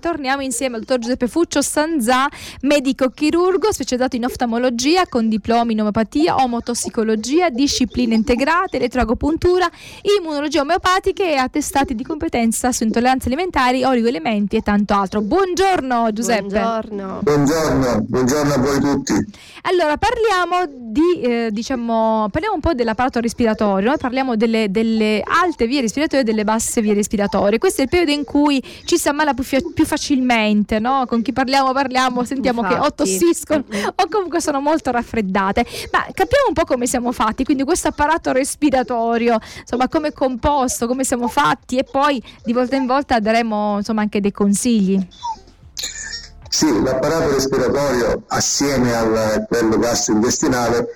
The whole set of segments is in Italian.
Torniamo insieme al dottor Giuseppe Fuccio Sanzà, medico chirurgo specializzato in oftalmologia con diplomi in omeopatia, omotossicologia, discipline integrate, elettroagopuntura, immunologia omeopatica e attestati di competenza su intolleranze alimentari, oligoelementi e tanto altro. Buongiorno Giuseppe. Buongiorno. Buongiorno, buongiorno a voi tutti. Allora, parliamo di, eh, diciamo, parliamo un po' dell'apparato respiratorio, noi parliamo delle, delle, alte vie respiratorie e delle basse vie respiratorie. Questo è il periodo in cui ci si ammala più, più facilmente, no? Con chi parliamo, parliamo, sentiamo Infatti. che o tossiscono o comunque sono molto raffreddate. Ma capiamo un po' come siamo fatti, quindi questo apparato respiratorio, insomma, come è composto, come siamo fatti e poi di volta in volta daremo insomma anche dei consigli. Sì, l'apparato respiratorio assieme a quello gastrointestinale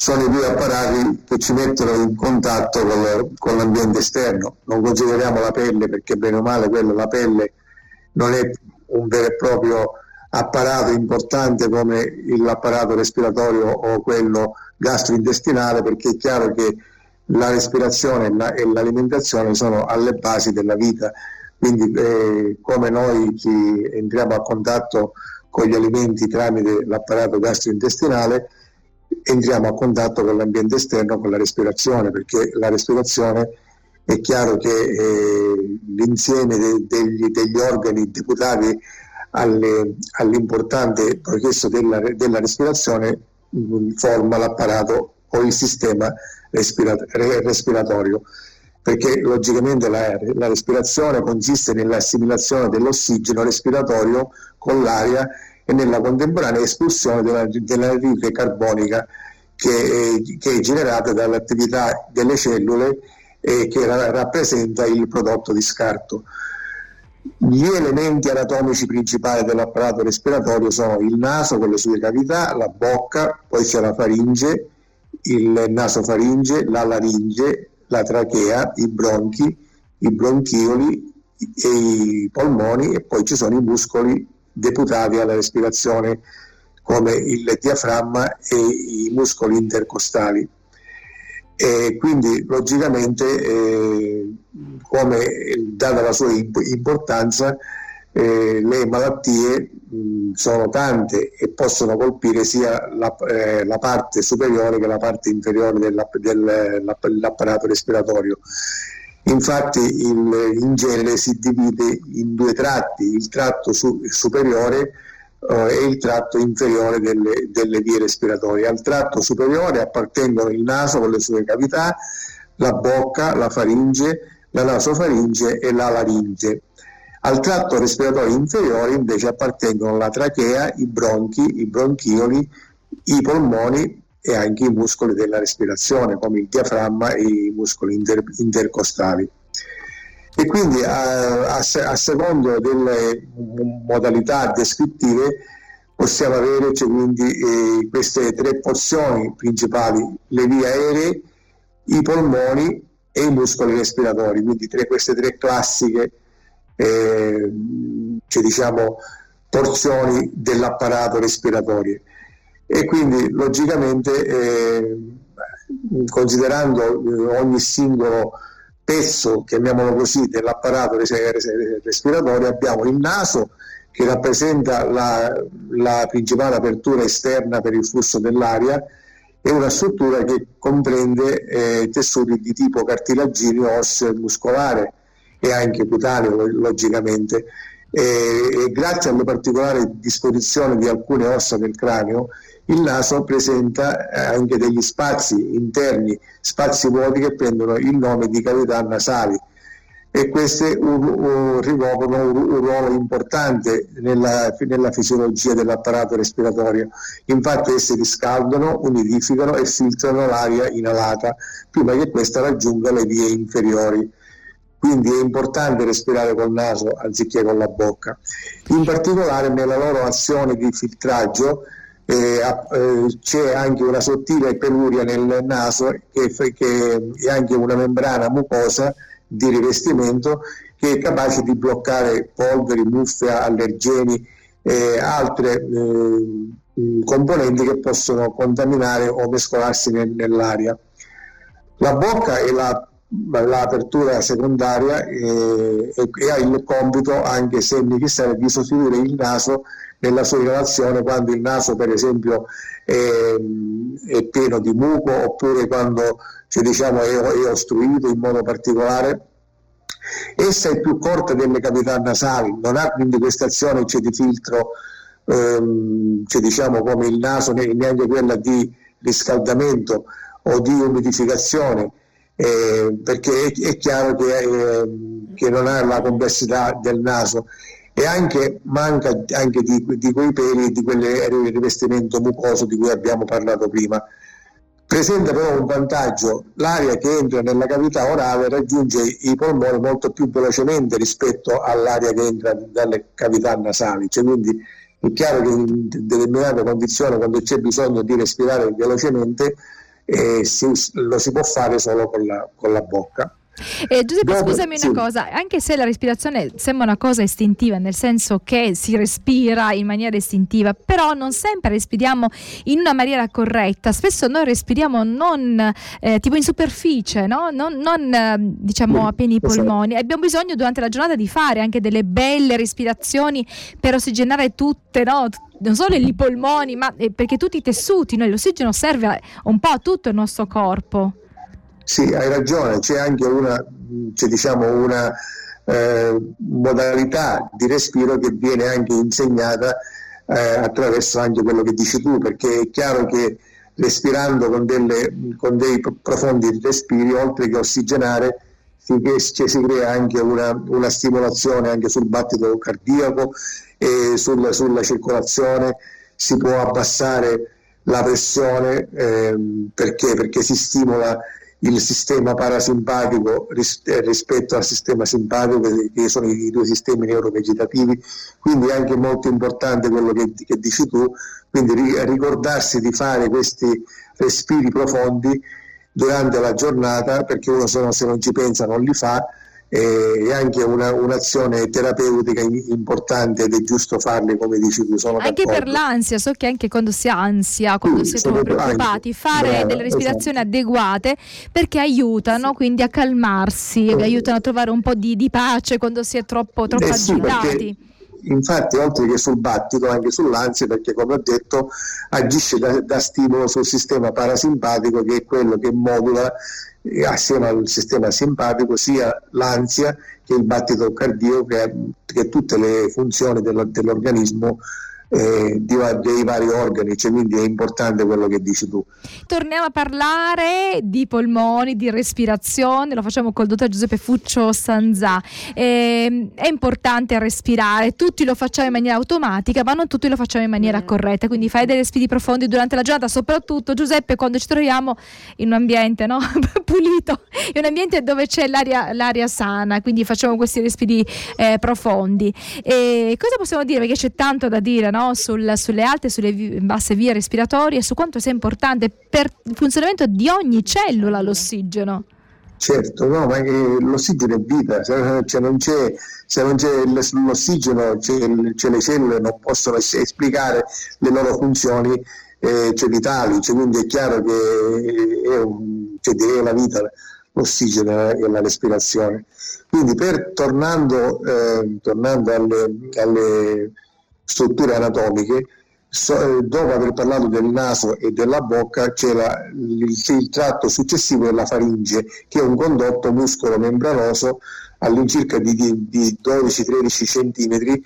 sono i due apparati che ci mettono in contatto con, con, l'ambiente esterno. Non consideriamo la pelle perché bene o male quello, la pelle non è un vero e proprio apparato importante come l'apparato respiratorio o quello gastrointestinale perché è chiaro che la respirazione e l'alimentazione sono alle basi della vita. Quindi eh, come noi ci entriamo a contatto con gli alimenti tramite l'apparato gastrointestinale entriamo a contatto con l'ambiente esterno con la respirazione perché la respirazione è chiaro che eh, l'insieme de, degli, degli, organi deputati alle, all'importante processo della, della respirazione mm, forma l'apparato o il sistema respirat- respiratorio. Perché logicamente la, la, respirazione consiste nell'assimilazione dell'ossigeno respiratorio con l'aria e nella contemporanea espulsione della, dell'anidride carbonica che, che, è generata dall'attività delle cellule eh, che ra- rappresenta il prodotto di scarto. Gli elementi anatomici principali dell'apparato respiratorio sono il naso con le sue cavità, la bocca, poi c'è la faringe, il nasofaringe, la laringe, la trachea, i bronchi, i bronchioli e i polmoni e poi ci sono i muscoli deputati alla respirazione come il diaframma e i muscoli intercostali. E quindi logicamente, eh, come data la sua importanza, eh, le malattie mh, sono tante e possono colpire sia la, eh, la, parte superiore che la parte inferiore della, dell'apparato respiratorio. Infatti il, in genere si divide in due tratti, il tratto su, superiore eh, e il tratto inferiore delle, delle vie respiratorie. Al tratto superiore appartengono il naso con le sue cavità, la bocca, la faringe, la nasofaringe e la laringe. Al tratto respiratorio inferiore invece appartengono la trachea, i bronchi, i bronchioli, i polmoni e anche i muscoli della respirazione come il diaframma e i muscoli inter- intercostali. E quindi a, a, a, secondo delle modalità descrittive possiamo avere cioè, quindi, eh, queste tre porzioni principali, le vie aeree, i polmoni e i muscoli respiratori, quindi tre, queste tre classiche eh, cioè, diciamo, porzioni dell'apparato respiratorio. E quindi logicamente eh, considerando ogni singolo pezzo, chiamiamolo così, dell'apparato respiratorio, abbiamo il naso che rappresenta la, la principale apertura esterna per il flusso dell'aria è una struttura che comprende eh, tessuti di tipo cartilagineo, osseo e muscolare e anche cutaneo logicamente. E, e grazie alle particolari disposizioni di alcune ossa del cranio, il naso presenta eh, anche degli spazi interni, spazi vuoti che prendono il nome di cavità nasali e queste un, un, ruolo importante nella, nella, fisiologia dell'apparato respiratorio. Infatti esse riscaldano, umidificano e filtrano l'aria inalata prima che questa raggiunga le vie inferiori quindi è importante respirare col naso anziché con la bocca. In particolare nella loro azione di filtraggio eh, eh, c'è anche una sottile peluria nel naso che, che, è anche una membrana mucosa di rivestimento che è capace di bloccare polveri, muffe, allergeni e altre eh, componenti che possono contaminare o mescolarsi nel, nell'aria. La bocca è la l'apertura secondaria e, e, ha il compito, anche se necessario, di sostituire il naso nella sua inalazione quando il naso per esempio è, è pieno di muco oppure quando cioè, diciamo, è, è ostruito in modo particolare. Essa è più corta delle cavità nasali, non ha quindi questa azione cioè, di filtro, ehm, cioè, diciamo come il naso, neanche quella di riscaldamento o di umidificazione, eh, perché è, è chiaro che, eh, che, non ha la complessità del naso e anche manca anche di, di quei peli e di quel rivestimento mucoso di cui abbiamo parlato prima. Presenta però un vantaggio, l'aria che entra nella cavità orale raggiunge i polmoni molto più velocemente rispetto all'aria che entra dalle cavità nasali, cioè, quindi è chiaro che in determinate condizioni quando c'è bisogno di respirare velocemente eh, si, lo si può fare solo con la, con la bocca. Eh, Giuseppe, Dopo, scusami una sì. cosa, anche se la respirazione sembra una cosa istintiva, nel senso che si respira in maniera istintiva, però non sempre respiriamo in una maniera corretta. Spesso noi respiriamo non eh, tipo in superficie, no? non, non eh, diciamo a pieni polmoni. Abbiamo bisogno durante la giornata di fare anche delle belle respirazioni per ossigenare tutte, no? non solo i polmoni, ma eh, perché tutti i tessuti, noi, l'ossigeno serve un po' a tutto il nostro corpo. Sì, hai ragione, c'è anche una, c'è diciamo una eh, modalità di respiro che viene anche insegnata eh, attraverso anche quello che dici tu, perché è chiaro che respirando con, delle, con dei profondi respiri, oltre che ossigenare, si, si crea anche una, una, stimolazione anche sul battito cardiaco e sul, sulla circolazione, si può abbassare la pressione eh, perché? perché si stimola il sistema parasimpatico ris- eh, rispetto al sistema simpatico, che sono i, due sistemi neurovegetativi, quindi è anche molto importante quello che, che dici tu, quindi ri- ricordarsi di fare questi respiri profondi durante la giornata, perché uno se, no, se non ci pensa non li fa, è anche una, un'azione terapeutica importante ed è giusto farle come dici tu. Sono anche d'accordo. per l'ansia, so che anche quando si ha ansia, quando sì, si è preoccupati, fare brava, delle respirazioni esatto. adeguate perché aiutano sì. quindi a calmarsi, sì. aiutano a trovare un po' di, di pace quando si è troppo, troppo eh, agitati. Infatti, oltre che sul battito, anche sull'ansia, perché come ho detto, agisce da, da stimolo sul sistema parasimpatico, che è quello che modula assieme al sistema simpatico sia l'ansia che il battito cardiaco che, che tutte le funzioni dell'organismo eh, dei vari organi, cioè quindi è importante quello che dici tu. Torniamo a parlare di polmoni, di respirazione, lo facciamo col dottor Giuseppe Fuccio Sanzà. Eh, è importante respirare, tutti lo facciamo in maniera automatica, ma non tutti lo facciamo in maniera corretta, quindi fai dei respiri profondi durante la giornata, soprattutto Giuseppe quando ci troviamo in un ambiente no? pulito, in un ambiente dove c'è l'aria, l'aria sana, quindi facciamo questi respiri eh, profondi. E cosa possiamo dire? Perché c'è tanto da dire, no? No? Sul, sulle alte e sulle basse vie respiratorie, su quanto sia importante per il funzionamento di ogni cellula l'ossigeno. Certo, no, ma l'ossigeno è vita, se, cioè non c'è, se non c'è l'ossigeno, c'è le cellule non possono esplicare le loro funzioni eh, cioè vitali, cioè, quindi è chiaro che è, un, cioè, è la vita l'ossigeno e la respirazione. Quindi per, tornando, eh, tornando alle, alle strutture anatomiche, eh, dopo aver parlato del naso e della bocca c'era il, il tratto successivo della faringe, che è un condotto muscolo-membranoso all'incirca di, di, di 12-13 cm che,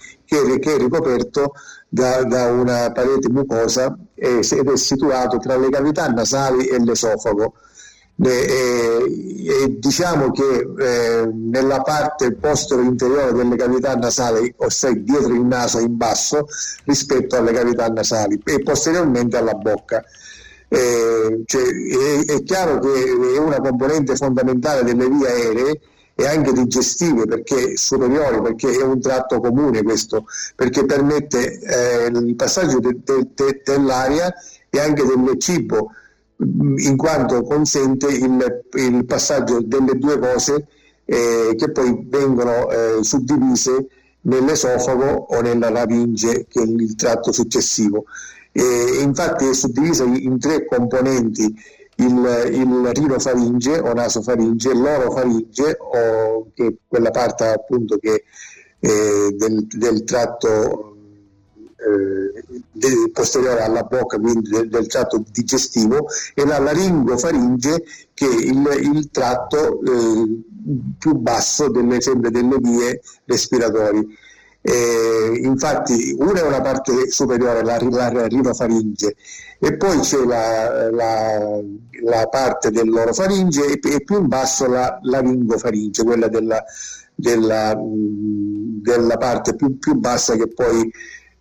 che, è ricoperto da, da una parete mucosa ed è situato tra le cavità nasali e l'esofago e, e diciamo che eh, nella parte postero interiore delle cavità nasali, ossia dietro il naso in basso, rispetto alle cavità nasali e posteriormente alla bocca. Eh, cioè, è, è, chiaro che è una componente fondamentale delle vie aeree e anche digestive perché superiori perché è un tratto comune questo perché permette eh, il passaggio de, de, de, dell'aria e anche del cibo in quanto consente il, il passaggio delle due cose eh, che poi vengono eh, suddivise nell'esofago o nella laringe che è il tratto successivo. E infatti è suddivisa in tre componenti il, il rinofaringe o nasofaringe, l'orofaringe o che quella parte appunto che, eh, del, del, tratto eh, del, posteriore alla bocca, quindi del, del, tratto digestivo, e la laringofaringe che è il, il tratto eh, più basso delle, sempre delle vie respiratorie. Eh, infatti una è una parte superiore, la, la rinofaringe, e poi c'è la, la, la parte dell'orofaringe e, e, più in basso la laringofaringe, quella della, della, della parte più, più, bassa che poi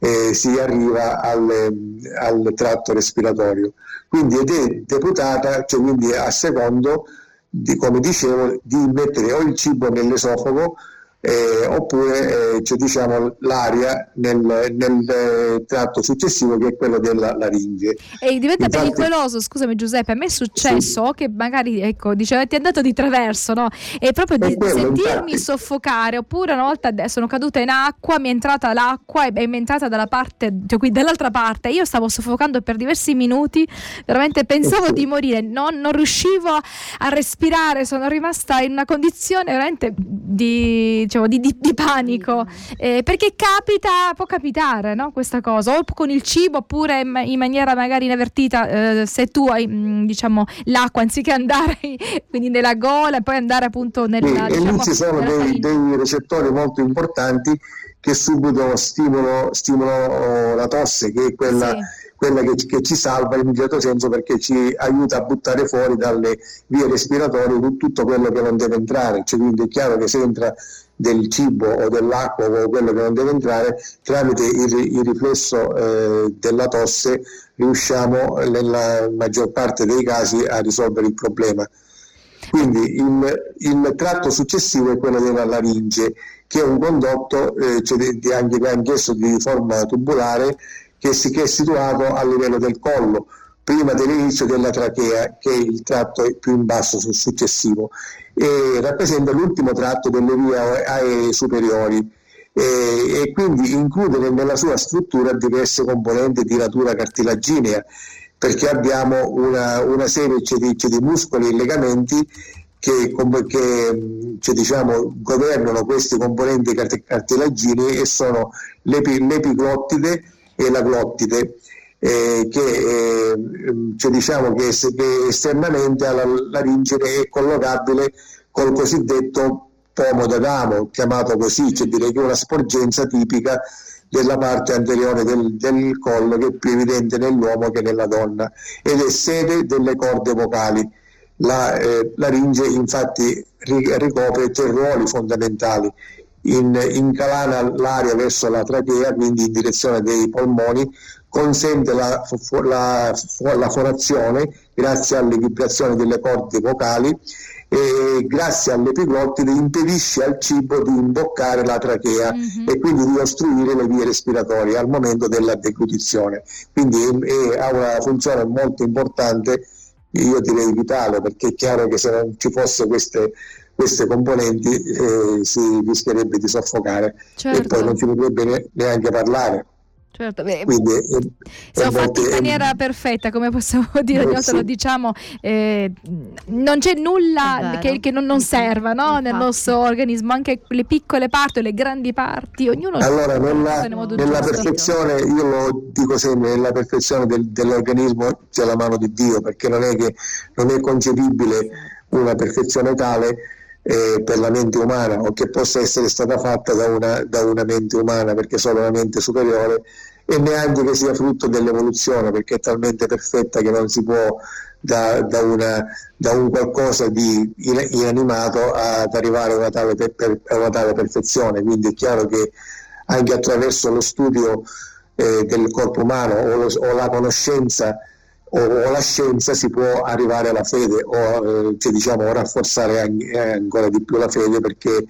eh, si arriva al, al, tratto respiratorio. Quindi ed è deputata, cioè quindi a secondo, di, come dicevo, di mettere o il cibo nell'esofago eh, oppure eh, cioè, diciamo, l'aria nel, nel, eh, tratto successivo che è quello della laringe. E diventa Infatti, pericoloso, scusami Giuseppe, a me è successo sì. che magari ecco, diceva ti è andato di traverso, no? E proprio di, quello, sentirmi infatti. soffocare, oppure una volta sono caduta in acqua, mi è entrata l'acqua e mi è entrata dalla parte, cioè qui dall'altra parte, io stavo soffocando per diversi minuti, veramente pensavo sì. di morire, non, non riuscivo a respirare, sono rimasta in una condizione veramente di diciamo, di, di, di panico, eh, perché capita, può capitare no? questa cosa, o con il cibo oppure in maniera magari inavvertita, eh, se tu hai mm, diciamo, l'acqua anziché andare quindi nella gola e poi andare appunto nella... Sì, diciamo, e lì ci sono dei, dei recettori molto importanti che subito stimolano, stimolano la tosse, che è quella... Sì quella che, che, ci salva in un certo senso perché ci aiuta a buttare fuori dalle vie respiratorie tutto quello che non deve entrare. Cioè, quindi è chiaro che se entra del cibo o dell'acqua o quello che non deve entrare, tramite il, il riflesso eh, della tosse riusciamo nella maggior parte dei casi a risolvere il problema. Quindi il, il tratto successivo è quello della laringe, che è un condotto eh, cioè di, anche, anch'esso di forma tubulare che, si, che è situato a livello del collo, prima dell'inizio della trachea, che è il tratto più in basso successivo, e rappresenta l'ultimo tratto delle vie aeree superiori. E, e quindi include nella sua struttura diverse componenti di natura cartilaginea, perché abbiamo una, una serie di, di, muscoli e legamenti che, che cioè, diciamo, governano questi componenti cartilaginei e sono l'epiglottide, e la glottide, eh, che, eh, cioè diciamo che, che, esternamente alla laringe è collocabile col cosiddetto pomo d'Adamo, chiamato così, cioè direi che è una sporgenza tipica della parte anteriore del, del, collo che è più evidente nell'uomo che nella donna ed è sede delle corde vocali. La eh, laringe infatti ricopre tre ruoli fondamentali in, incalana l'aria verso la trachea, quindi in direzione dei polmoni, consente la, la, la fonazione grazie alle vibrazioni delle corde vocali e grazie all'epiglottide impedisce al cibo di imboccare la trachea mm-hmm. e quindi di ostruire le vie respiratorie al momento della deglutizione. Quindi è, è, ha una funzione molto importante, io direi vitale, perché è chiaro che se non ci fosse queste queste componenti eh, si rischierebbe di soffocare certo. e poi non si potrebbe neanche parlare. Certo, beh, Quindi, eh, siamo fatti in maniera perfetta, come possiamo dire, noi sì. lo diciamo, eh, non c'è nulla che, che, non, non serva no? nel nostro organismo, anche le piccole parti, le grandi parti, ognuno allora, nella, nella perfezione, io lo dico sempre, nella perfezione del, dell'organismo c'è la mano di Dio, perché non è che non è concepibile una perfezione tale eh, per la mente umana o che possa essere stata fatta da una, da una mente umana perché solo una mente superiore e neanche che sia frutto dell'evoluzione perché è talmente perfetta che non si può da, da, una, da un qualcosa di inanimato ad arrivare a una, tale, per, a una tale perfezione. Quindi è chiaro che anche attraverso lo studio eh, del corpo umano o, lo, o la conoscenza o, o la scienza si può arrivare alla fede o cioè, diciamo, rafforzare eh, ancora di più la fede perché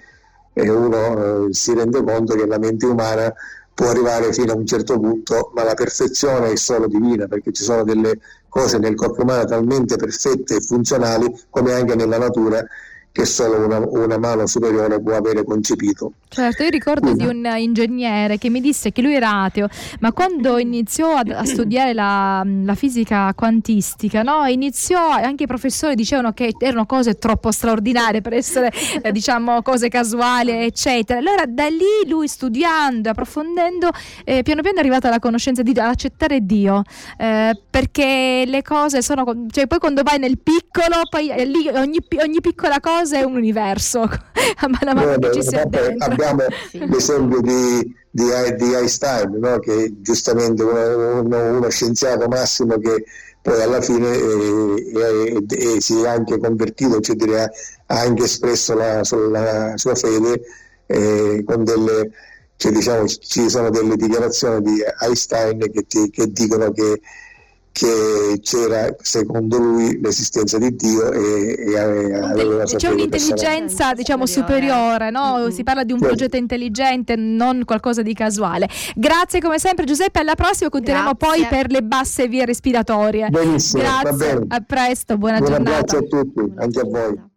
eh, uno si rende conto che la mente umana può arrivare fino a un certo punto, ma la perfezione è solo divina, perché ci sono delle cose nel corpo umano talmente perfette e funzionali come anche nella natura che solo una, una, mano superiore può avere concepito. Certo, io ricordo di un ingegnere che mi disse che lui era ateo, ma quando iniziò a, a studiare la, la, fisica quantistica, no, iniziò, anche i professori dicevano che erano cose troppo straordinarie per essere, eh, diciamo, cose casuali, eccetera. Allora da lì lui studiando, approfondendo, eh, piano piano è arrivato alla conoscenza di ad accettare Dio, eh, perché le cose sono, cioè poi quando vai nel piccolo, poi lì ogni, ogni piccola cosa cosa è un universo, a mano a mano che ci si Abbiamo sì. l'esempio di, di, di Einstein, no? che giustamente uno, uno, uno, scienziato massimo che poi alla fine eh, eh, eh, si è anche convertito, cioè dire, ha anche espresso la, la sua fede eh, con delle, cioè, diciamo, ci sono delle dichiarazioni di Einstein che, ti, che dicono che che c'era secondo lui l'esistenza di Dio e, e aveva c'è un'intelligenza diciamo superiore no? mm-hmm. si parla di un sì. progetto intelligente non qualcosa di casuale grazie come sempre Giuseppe alla prossima continuiamo grazie. poi per le basse vie respiratorie benissimo grazie a presto buona buon giornata abbraccio a tutti anche a voi